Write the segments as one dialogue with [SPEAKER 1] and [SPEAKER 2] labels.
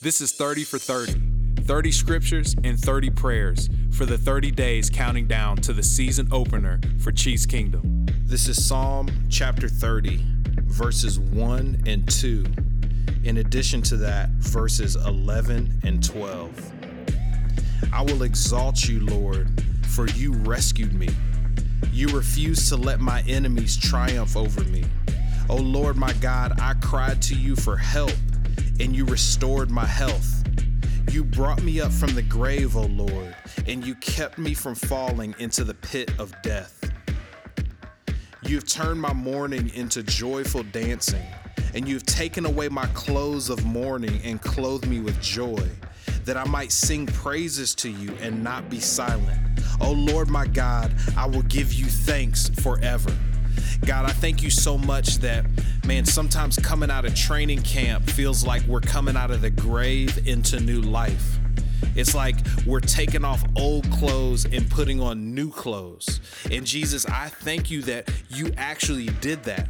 [SPEAKER 1] This is 30 for 30 30 scriptures and 30 prayers for the 30 days counting down to the season opener for Chiefs Kingdom.
[SPEAKER 2] This is Psalm chapter 30, verses 1 and 2. In addition to that, verses 11 and 12. I will exalt you, Lord, for you rescued me. You refused to let my enemies triumph over me. O Lord my God, I cried to you for help, and you restored my health. You brought me up from the grave, O Lord, and you kept me from falling into the pit of death. You have turned my mourning into joyful dancing, and you have taken away my clothes of mourning and clothed me with joy, that I might sing praises to you and not be silent. O Lord my God, I will give you thanks forever. God, I thank you so much that, man, sometimes coming out of training camp feels like we're coming out of the grave into new life. It's like we're taking off old clothes and putting on new clothes. And Jesus, I thank you that you actually did that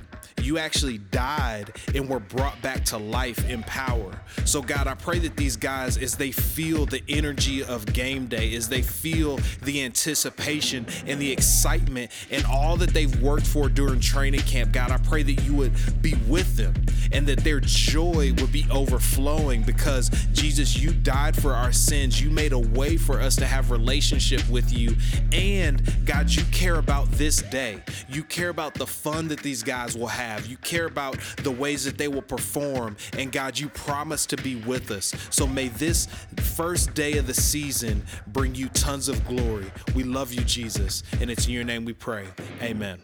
[SPEAKER 2] you actually died and were brought back to life in power. So, God, I pray that these guys, as they feel the energy of game day, as they feel the anticipation and the excitement and all that they've worked for during training camp, God, I pray that you would be with them and that their joy would be overflowing because, Jesus, you died for our sins. You made a way for us to have relationship with you. And, God, you care about this day. You care about the fun that these guys will have have. You care about the ways that they will perform. And God, you promise to be with us. So may this first day of the season bring you tons of glory. We love you, Jesus. And it's in your name we pray. Amen.